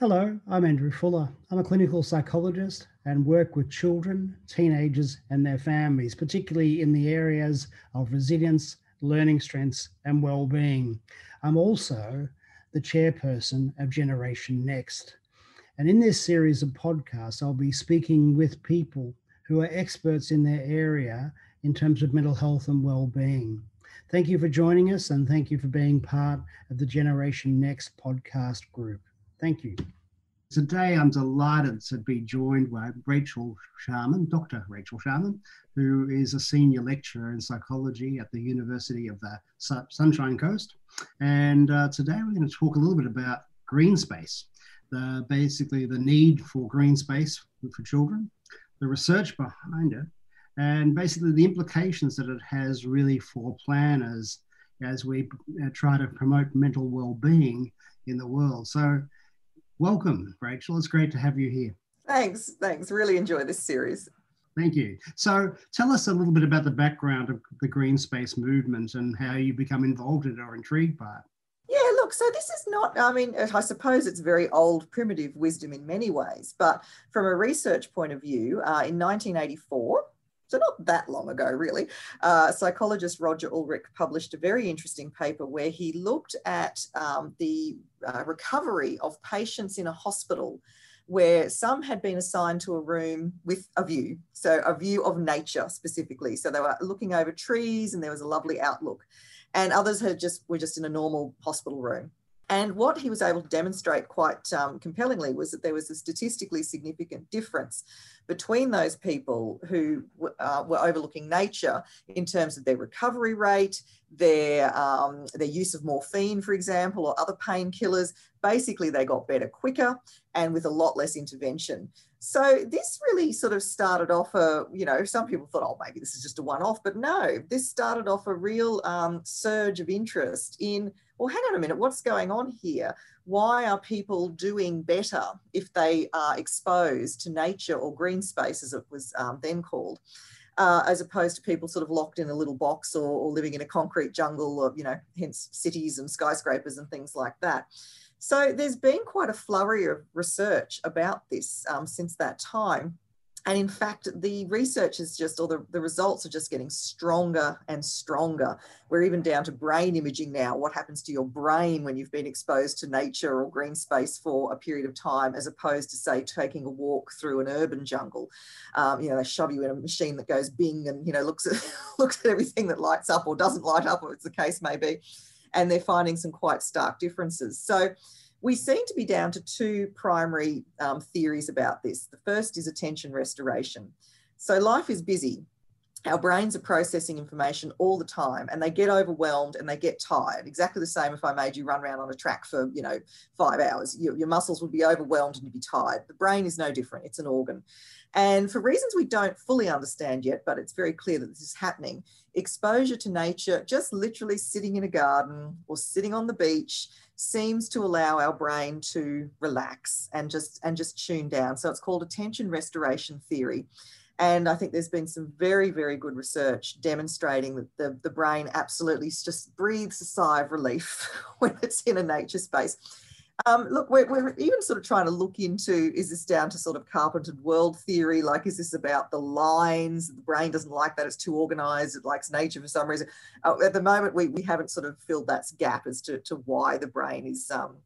Hello, I'm Andrew Fuller. I'm a clinical psychologist and work with children, teenagers, and their families, particularly in the areas of resilience, learning strengths, and well-being. I'm also the chairperson of Generation Next. And in this series of podcasts, I'll be speaking with people who are experts in their area in terms of mental health and well-being. Thank you for joining us and thank you for being part of the Generation Next podcast group. Thank you. Today, I'm delighted to be joined by Rachael Sharman, Dr. Rachael Sharman, who is a senior lecturer in psychology at the University of the Sunshine Coast. And uh, today, we're going to talk a little bit about green space, the, basically the need for green space for children, the research behind it, and basically the implications that it has really for planners as we uh, try to promote mental well-being in the world. So welcome, Rachael. It's great to have you here. Thanks. Thanks. Really enjoy this series. Thank you. So tell us a little bit about the background of the green space movement and how you become involved in it or intrigued by it. Yeah, look, so this is not, I mean, I suppose it's very old, primitive wisdom in many ways, but from a research point of view, uh, in 1984, so not that long ago, really, uh, psychologist Roger Ulrich published a very interesting paper where he looked at um, the uh, recovery of patients in a hospital where some had been assigned to a room with a view, so a view of nature specifically. So they were looking over trees and there was a lovely outlook. And others had just were just in a normal hospital room. And what he was able to demonstrate quite um, compellingly was that there was a statistically significant difference between those people who uh, were overlooking nature in terms of their recovery rate, their, um, their use of morphine, for example, or other painkillers. Basically, they got better quicker and with a lot less intervention. So this really sort of started off a, you know, some people thought, oh, maybe this is just a one-off, but no, this started off a real um, surge of interest in well, hang on a minute, what's going on here? Why are people doing better if they are exposed to nature or green space, as it was um, then called? Uh, as opposed to people sort of locked in a little box or, or, living in a concrete jungle of, you know, hence cities and skyscrapers and things like that. So there's been quite a flurry of research about this um, since that time. And in fact, the research is just, or the, the results are just getting stronger and stronger. We're even down to brain imaging now. What happens to your brain when you've been exposed to nature or green space for a period of time, as opposed to, say, taking a walk through an urban jungle? Um, you know, they shove you in a machine that goes bing and, you know, looks at, looks at everything that lights up or doesn't light up, or it's the case may be. And they're finding some quite stark differences. So, we seem to be down to two primary um, theories about this. The first is attention restoration. So life is busy. Our brains are processing information all the time and they get overwhelmed and they get tired. Exactly the same if I made you run around on a track for, you know, five hours. Your, your muscles would be overwhelmed and you'd be tired. The brain is no different. It's an organ. And for reasons we don't fully understand yet, but it's very clear that this is happening, exposure to nature, just literally sitting in a garden or sitting on the beach, seems to allow our brain to relax and just and just tune down. So it's called attention restoration theory. And I think there's been some very, very good research demonstrating that the, the brain absolutely just breathes a sigh of relief when it's in a nature space. Um, look, we're, we're, even sort of trying to look into is this down to sort of carpentered world theory? Like, is this about the lines? The brain doesn't like that, it's too organized, it likes nature for some reason. Uh, at the moment, we, we haven't sort of filled that gap as to, to why the brain is, um,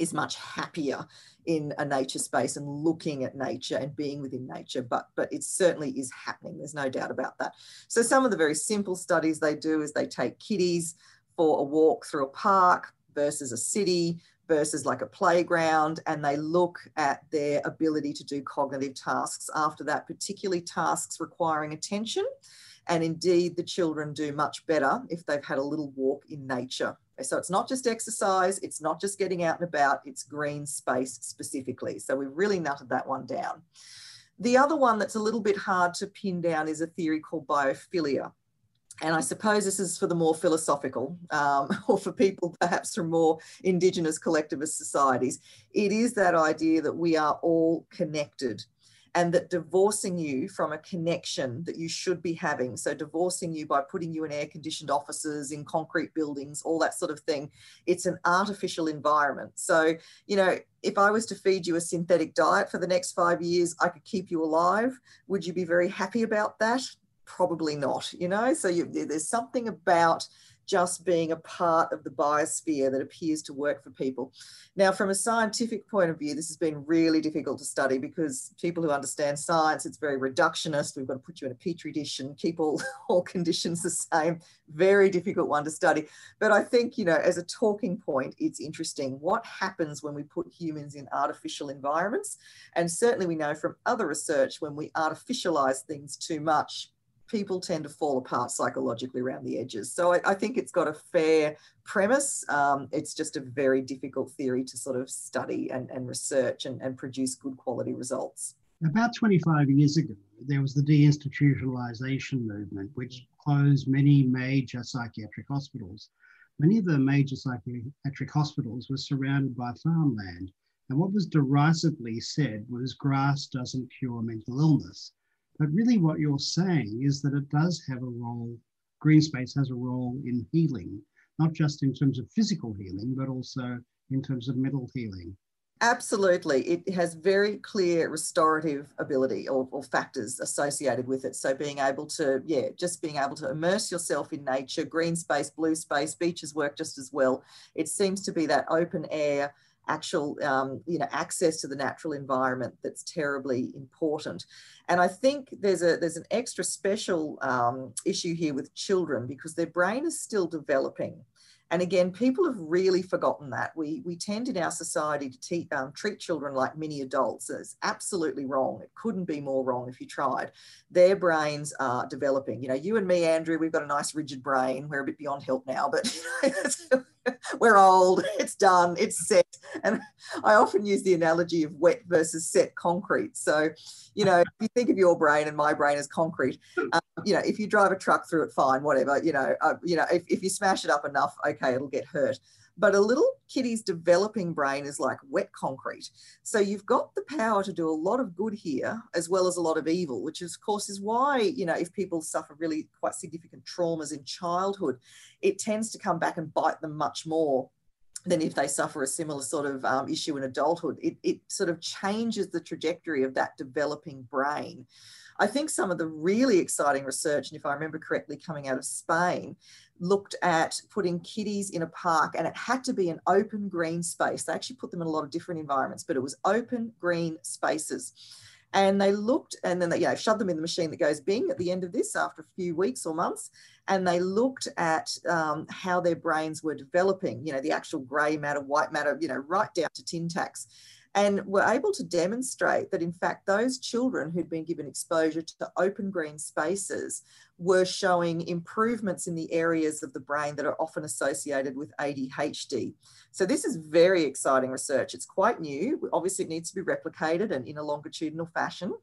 is much happier in a nature space and looking at nature and being within nature, but, but it certainly is happening. There's no doubt about that. So, some of the very simple studies they do is they take kiddies for a walk through a park versus a city versus like a playground and they look at their ability to do cognitive tasks after that, particularly tasks requiring attention. And indeed, the children do much better if they've had a little walk in nature. So it's not just exercise, it's not just getting out and about, it's green space specifically. So we've really nutted that one down. The other one that's a little bit hard to pin down is a theory called biophilia and I suppose this is for the more philosophical um, or for people perhaps from more Indigenous collectivist societies. It is that idea that we are all connected. And that divorcing you from a connection that you should be having, so divorcing you by putting you in air conditioned offices, in concrete buildings, all that sort of thing, it's an artificial environment. So, you know, if I was to feed you a synthetic diet for the next five years, I could keep you alive. Would you be very happy about that? Probably not, you know? So you, there's something about just being a part of the biosphere that appears to work for people. Now, from a scientific point of view, this has been really difficult to study because people who understand science, it's very reductionist. We've got to put you in a petri dish and keep all, all conditions the same. Very difficult one to study. But I think, you know, as a talking point, it's interesting. What happens when we put humans in artificial environments? And certainly we know from other research when we artificialize things too much, people tend to fall apart psychologically around the edges. So I, I think it's got a fair premise. Um, it's just a very difficult theory to sort of study and, and research and, and produce good quality results. About 25 years ago, there was the deinstitutionalization movement, which closed many major psychiatric hospitals. Many of the major psychiatric hospitals were surrounded by farmland. And what was derisively said was grass doesn't cure mental illness. But really, what you're saying is that it does have a role, green space has a role in healing, not just in terms of physical healing, but also in terms of mental healing. Absolutely. It has very clear restorative ability or, or, factors associated with it. So being able to, yeah, just being able to immerse yourself in nature, green space, blue space, beaches work just as well. It seems to be that open air, actual um, you know access to the natural environment that's terribly important and i think there's a there's an extra special um, issue here with children because their brain is still developing and again, people have really forgotten that. We, we tend in our society to te- um, treat children like mini adults. It's absolutely wrong. It couldn't be more wrong if you tried. Their brains are developing. You know, you and me, Andrew, we've got a nice rigid brain. We're a bit beyond help now, but we're old, it's done, it's set. And I often use the analogy of wet versus set concrete. So, you know, if you think of your brain and my brain as concrete, um, you know, if you drive a truck through it, fine, whatever, you know, uh, you know, if, if you smash it up enough, okay, it'll get hurt. But a little kiddie's developing brain is like wet concrete. So you've got the power to do a lot of good here as well as a lot of evil, which of course is why, you know, if people suffer really quite significant traumas in childhood, it tends to come back and bite them much more than if they suffer a similar sort of um, issue in adulthood. It, it sort of changes the trajectory of that developing brain. I think some of the really exciting research, and if I remember correctly, coming out of Spain, looked at putting kiddies in a park and it had to be an open green space. They actually put them in a lot of different environments, but it was open green spaces. And they looked and then they you know, shoved them in the machine that goes bing at the end of this after a few weeks or months. And they looked at um, how their brains were developing, you know, the actual grey matter, white matter, you know, right down to tin tacks and were able to demonstrate that in fact those children who'd been given exposure to open green spaces were showing improvements in the areas of the brain that are often associated with ADHD. So this is very exciting research. It's quite new. Obviously it needs to be replicated and in a longitudinal fashion.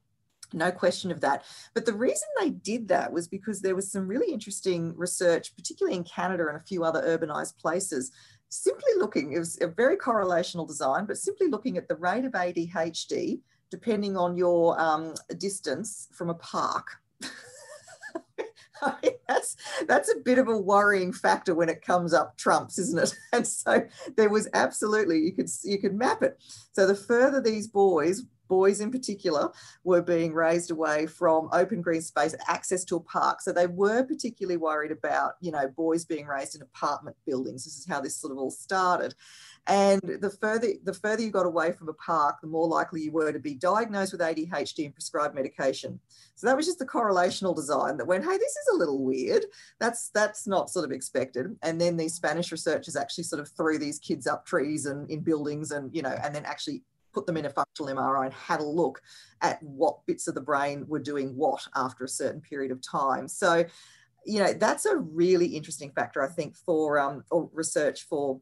No question of that. But the reason they did that was because there was some really interesting research, particularly in Canada and a few other urbanized places, simply looking, it was a very correlational design, but simply looking at the rate of ADHD depending on your um, distance from a park. that's that's a bit of a worrying factor when it comes up trumps isn't it and so there was absolutely you could you could map it so the further these boys boys in particular were being raised away from open green space access to a park. So they were particularly worried about you know boys being raised in apartment buildings. This is how this sort of all started. And the further the further you got away from a park the more likely you were to be diagnosed with adhd and prescribed medication. So that was just the correlational design that went hey this is a little weird. That's that's not sort of expected. And then these spanish researchers actually sort of threw these kids up trees and in buildings and you know and then actually put them in a functional MRI and had a look at what bits of the brain were doing what after a certain period of time. So, you know, that's a really interesting factor, I think, for um, research for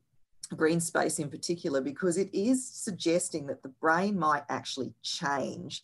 green space in particular, because it is suggesting that the brain might actually change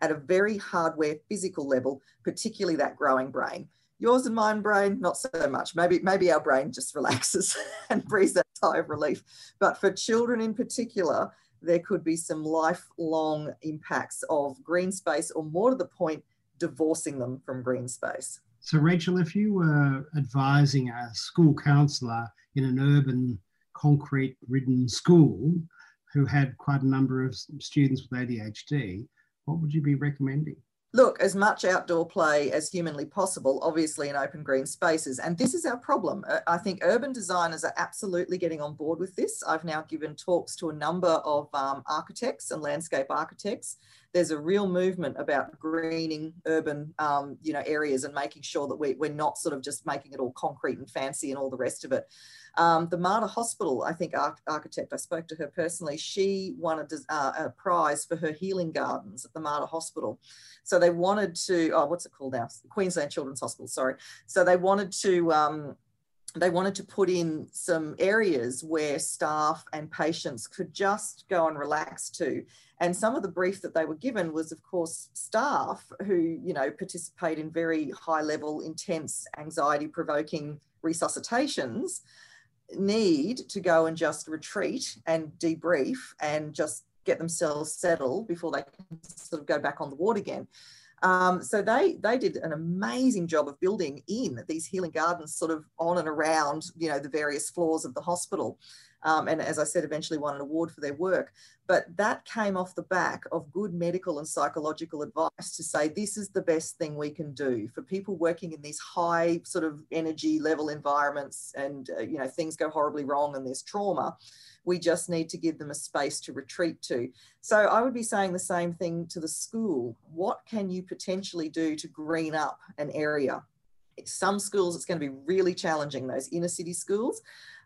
at a very hardware physical level, particularly that growing brain. Yours and mine brain, not so much. Maybe, maybe our brain just relaxes and breathes that sigh of relief. But for children in particular, there could be some lifelong impacts of green space, or more to the point, divorcing them from green space. So, Rachael, if you were advising a school counsellor in an urban, concrete ridden school who had quite a number of students with ADHD, what would you be recommending? Look, as much outdoor play as humanly possible, obviously in open green spaces. And this is our problem. Uh, I think urban designers are absolutely getting on board with this. I've now given talks to a number of um, architects and landscape architects. There's a real movement about greening urban, um, you know, areas and making sure that we, we're not sort of just making it all concrete and fancy and all the rest of it. Um, the Mater Hospital, I think, architect, I spoke to her personally, she won a, uh, a, prize for her healing gardens at the Mater Hospital. So they wanted to, oh, what's it called now? Queensland Children's Hospital, sorry. So they wanted to, um, they wanted to put in some areas where staff and patients could just go and relax to. And some of the brief that they were given was, of course, staff who, you know, participate in very high level, intense, anxiety provoking resuscitations need to go and just retreat and debrief and just get themselves settled before they can sort of go back on the ward again. Um, so they they did an amazing job of building in these healing gardens sort of on and around you know the various floors of the hospital um, and as I said, eventually won an award for their work. But that came off the back of good medical and psychological advice to say this is the best thing we can do for people working in these high sort of energy level environments, and uh, you know things go horribly wrong and there's trauma. We just need to give them a space to retreat to. So I would be saying the same thing to the school. What can you potentially do to green up an area? Some schools, it's going to be really challenging, those inner city schools.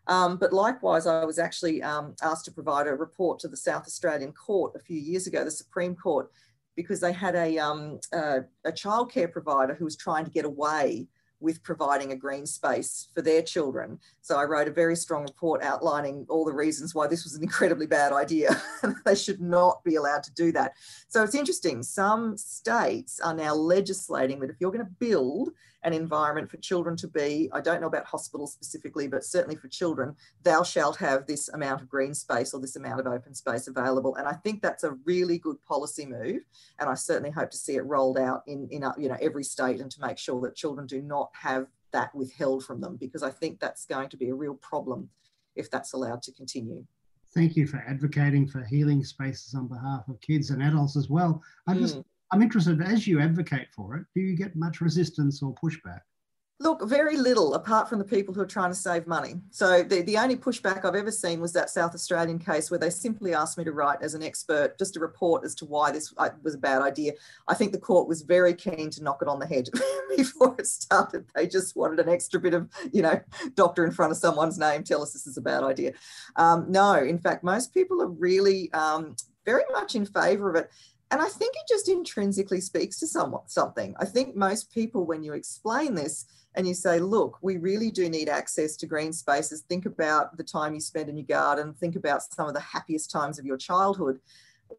Um, but likewise, I was actually um, asked to provide a report to the South Australian Court a few years ago, the Supreme Court, because they had a, um, a, a childcare provider who was trying to get away with providing a green space for their children. So I wrote a very strong report outlining all the reasons why this was an incredibly bad idea. they should not be allowed to do that. So it's interesting. Some states are now legislating that if you're going to build an environment for children to be, I don't know about hospitals specifically, but certainly for children, thou shalt have this amount of green space or this amount of open space available. And I think that's a really good policy move. And I certainly hope to see it rolled out in, in you know, every state and to make sure that children do not have that withheld from them, because I think that's going to be a real problem if that's allowed to continue thank you for advocating for healing spaces on behalf of kids and adults as well. I just mm. I'm interested, as you advocate for it, do you get much resistance or pushback? Look, very little, apart from the people who are trying to save money. So the, the only pushback I've ever seen was that South Australian case where they simply asked me to write as an expert just a report as to why this uh, was a bad idea. I think the court was very keen to knock it on the head before it started. They just wanted an extra bit of, you know, doctor in front of someone's name, tell us this is a bad idea. Um, no, in fact, most people are really um, very much in favour of it. And I think it just intrinsically speaks to someone, something. I think most people, when you explain this and you say, look, we really do need access to green spaces, think about the time you spend in your garden, think about some of the happiest times of your childhood.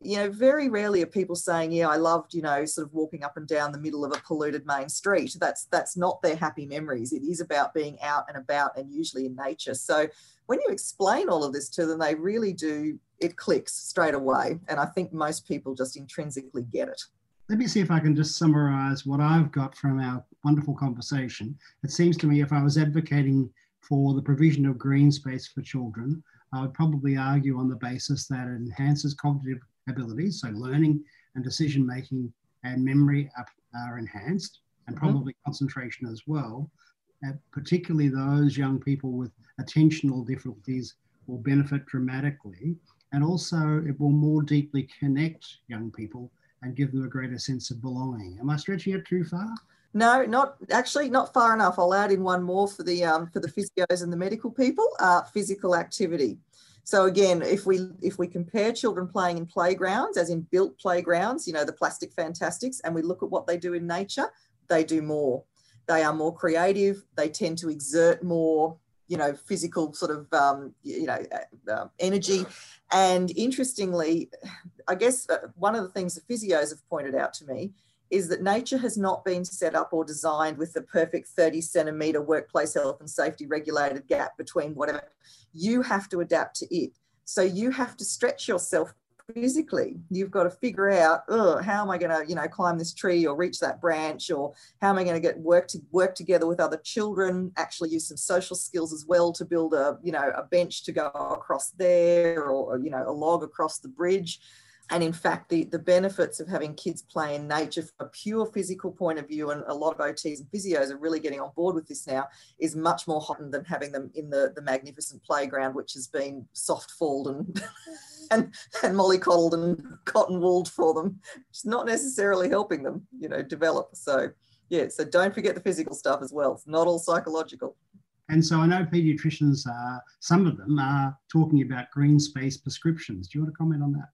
You know, very rarely are people saying, yeah, I loved, you know, sort of walking up and down the middle of a polluted main street. That's that's not their happy memories. It is about being out and about and usually in nature. So when you explain all of this to them, they really do it clicks straight away. And I think most people just intrinsically get it. Let me see if I can just summarize what I've got from our wonderful conversation. It seems to me if I was advocating for the provision of green space for children, I would probably argue on the basis that it enhances cognitive abilities, so learning and decision making and memory are, are enhanced, and mm-hmm. probably mm-hmm. concentration as well. Uh, particularly those young people with attentional difficulties will benefit dramatically and also, it will more deeply connect young people and give them a greater sense of belonging. Am I stretching it too far? No, not actually, not far enough. I'll add in one more for the um, for the physios and the medical people. Uh, physical activity. So again, if we if we compare children playing in playgrounds, as in built playgrounds, you know the plastic fantastics, and we look at what they do in nature, they do more. They are more creative. They tend to exert more you know physical sort of um, you know uh, uh, energy and interestingly i guess uh, one of the things the physios have pointed out to me is that nature has not been set up or designed with the perfect 30 centimeter workplace health and safety regulated gap between whatever you have to adapt to it so you have to stretch yourself physically. You've got to figure out, oh, how am I going to, you know, climb this tree or reach that branch, or how am I going to get work to work together with other children? Actually, use some social skills as well to build a, you know, a bench to go across there, or you know, a log across the bridge. And in fact, the, the benefits of having kids play in nature from a pure physical point of view, and a lot of OTs and physios are really getting on board with this now, is much more hot than having them in the, the magnificent playground, which has been soft falled and and, and mollycoddled and cotton wooled for them. It's not necessarily helping them, you know, develop. So yeah, so don't forget the physical stuff as well. It's not all psychological. And so I know pediatricians, uh, some of them are talking about green space prescriptions. Do you want to comment on that?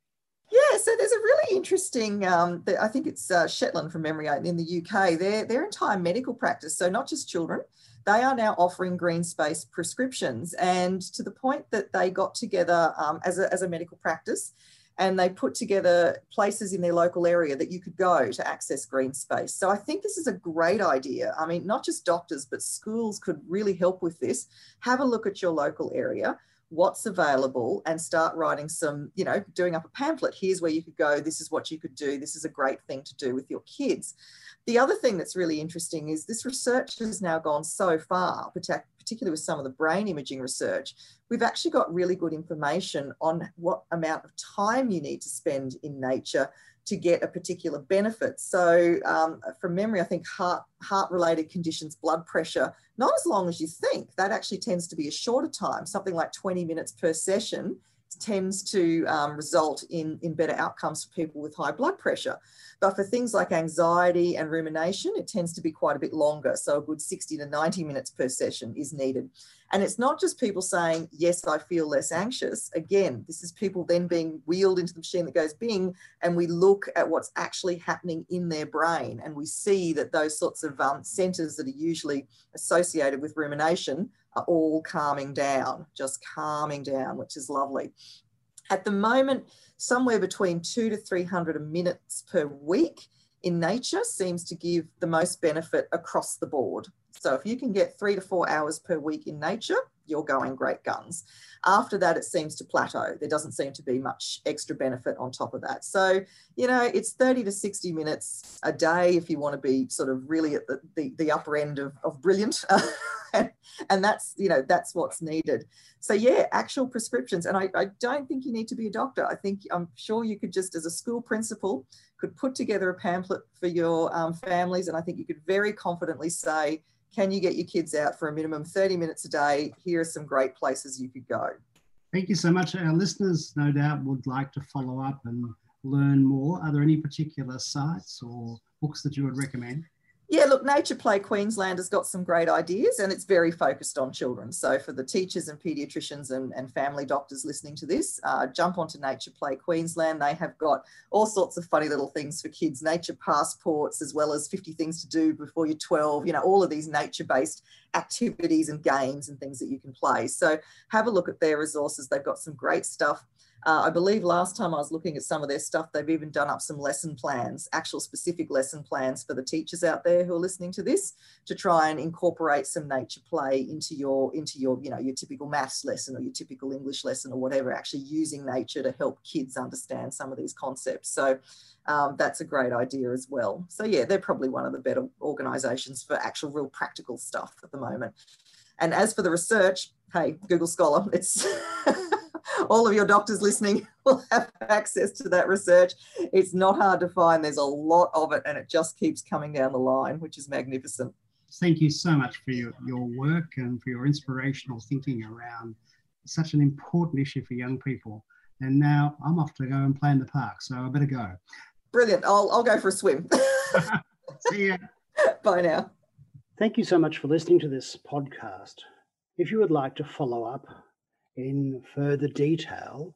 So there's a really interesting, um, I think it's uh, Shetland from memory in the UK, their, their entire medical practice, so not just children, they are now offering green space prescriptions. And to the point that they got together um, as, a, as a medical practice and they put together places in their local area that you could go to access green space. So I think this is a great idea. I mean, not just doctors, but schools could really help with this. Have a look at your local area what's available and start writing some, you know, doing up a pamphlet. Here's where you could go. This is what you could do. This is a great thing to do with your kids. The other thing that's really interesting is this research has now gone so far, particularly with some of the brain imaging research. We've actually got really good information on what amount of time you need to spend in nature to get a particular benefit. So, um, from memory, I think heart heart related conditions, blood pressure, not as long as you think. That actually tends to be a shorter time, something like 20 minutes per session tends to um, result in, in better outcomes for people with high blood pressure. But for things like anxiety and rumination, it tends to be quite a bit longer. So a good 60 to 90 minutes per session is needed. And it's not just people saying, yes, I feel less anxious. Again, this is people then being wheeled into the machine that goes bing, and we look at what's actually happening in their brain. And we see that those sorts of um, centers that are usually associated with rumination are all calming down, just calming down, which is lovely. At the moment, somewhere between two to 300 minutes per week in nature seems to give the most benefit across the board. So if you can get three to four hours per week in nature, you're going great guns. After that, it seems to plateau. There doesn't seem to be much extra benefit on top of that. So, you know, it's 30 to 60 minutes a day if you want to be sort of really at the, the, the upper end of, of brilliant. and that's, you know, that's what's needed. So, yeah, actual prescriptions. And I, I don't think you need to be a doctor. I think I'm sure you could just, as a school principal, could put together a pamphlet for your um, families. And I think you could very confidently say, can you get your kids out for a minimum 30 minutes a day? Here are some great places you could go. Thank you so much. Our listeners, no doubt, would like to follow up and learn more. Are there any particular sites or books that you would recommend? Yeah, look, Nature Play Queensland has got some great ideas and it's very focused on children. So, for the teachers and paediatricians and, and family doctors listening to this, uh, jump onto Nature Play Queensland. They have got all sorts of funny little things for kids, nature passports, as well as 50 things to do before you're 12, you know, all of these nature based activities and games and things that you can play. So, have a look at their resources. They've got some great stuff. Uh, I believe last time I was looking at some of their stuff, they've even done up some lesson plans, actual specific lesson plans for the teachers out there who are listening to this to try and incorporate some nature play into your, into your, you know, your typical maths lesson or your typical English lesson or whatever, actually using nature to help kids understand some of these concepts. So um, that's a great idea as well. So yeah, they're probably one of the better organizations for actual real practical stuff at the moment. And as for the research, hey, Google Scholar, it's all of your doctors listening will have access to that research. It's not hard to find. There's a lot of it, and it just keeps coming down the line, which is magnificent. Thank you so much for your, your work and for your inspirational thinking around such an important issue for young people. And now I'm off to go and play in the park, so I better go. Brilliant. I'll, I'll go for a swim. See ya. Bye now. Thank you so much for listening to this podcast. If you would like to follow up in further detail,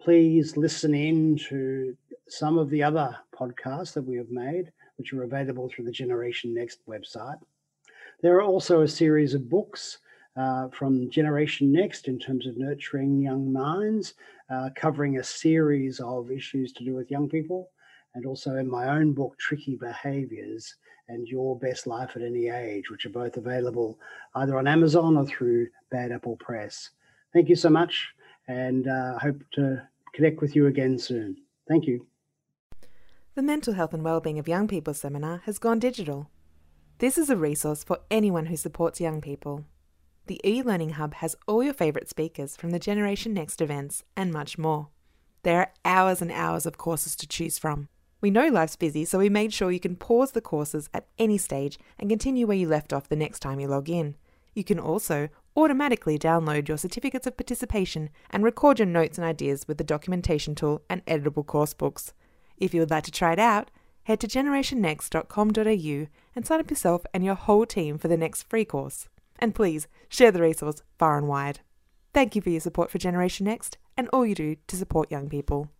please listen in to some of the other podcasts that we have made, which are available through the Generation Next website. There are also a series of books uh, from Generation Next in terms of nurturing young minds, uh, covering a series of issues to do with young people, and also in my own book, Tricky Behaviors and Your Best Life at Any Age, which are both available either on Amazon or through Bad Apple Press. Thank you so much, and uh, hope to connect with you again soon. Thank you. The Mental Health and Wellbeing of Young People seminar has gone digital. This is a resource for anyone who supports young people. The e Learning Hub has all your favourite speakers from the Generation Next events and much more. There are hours and hours of courses to choose from. We know life's busy, so we made sure you can pause the courses at any stage and continue where you left off the next time you log in. You can also automatically download your certificates of participation and record your notes and ideas with the documentation tool and editable course books. If you would like to try it out, head to generationnext.com.au and sign up yourself and your whole team for the next free course. And please share the resource far and wide. Thank you for your support for Generation Next and all you do to support young people.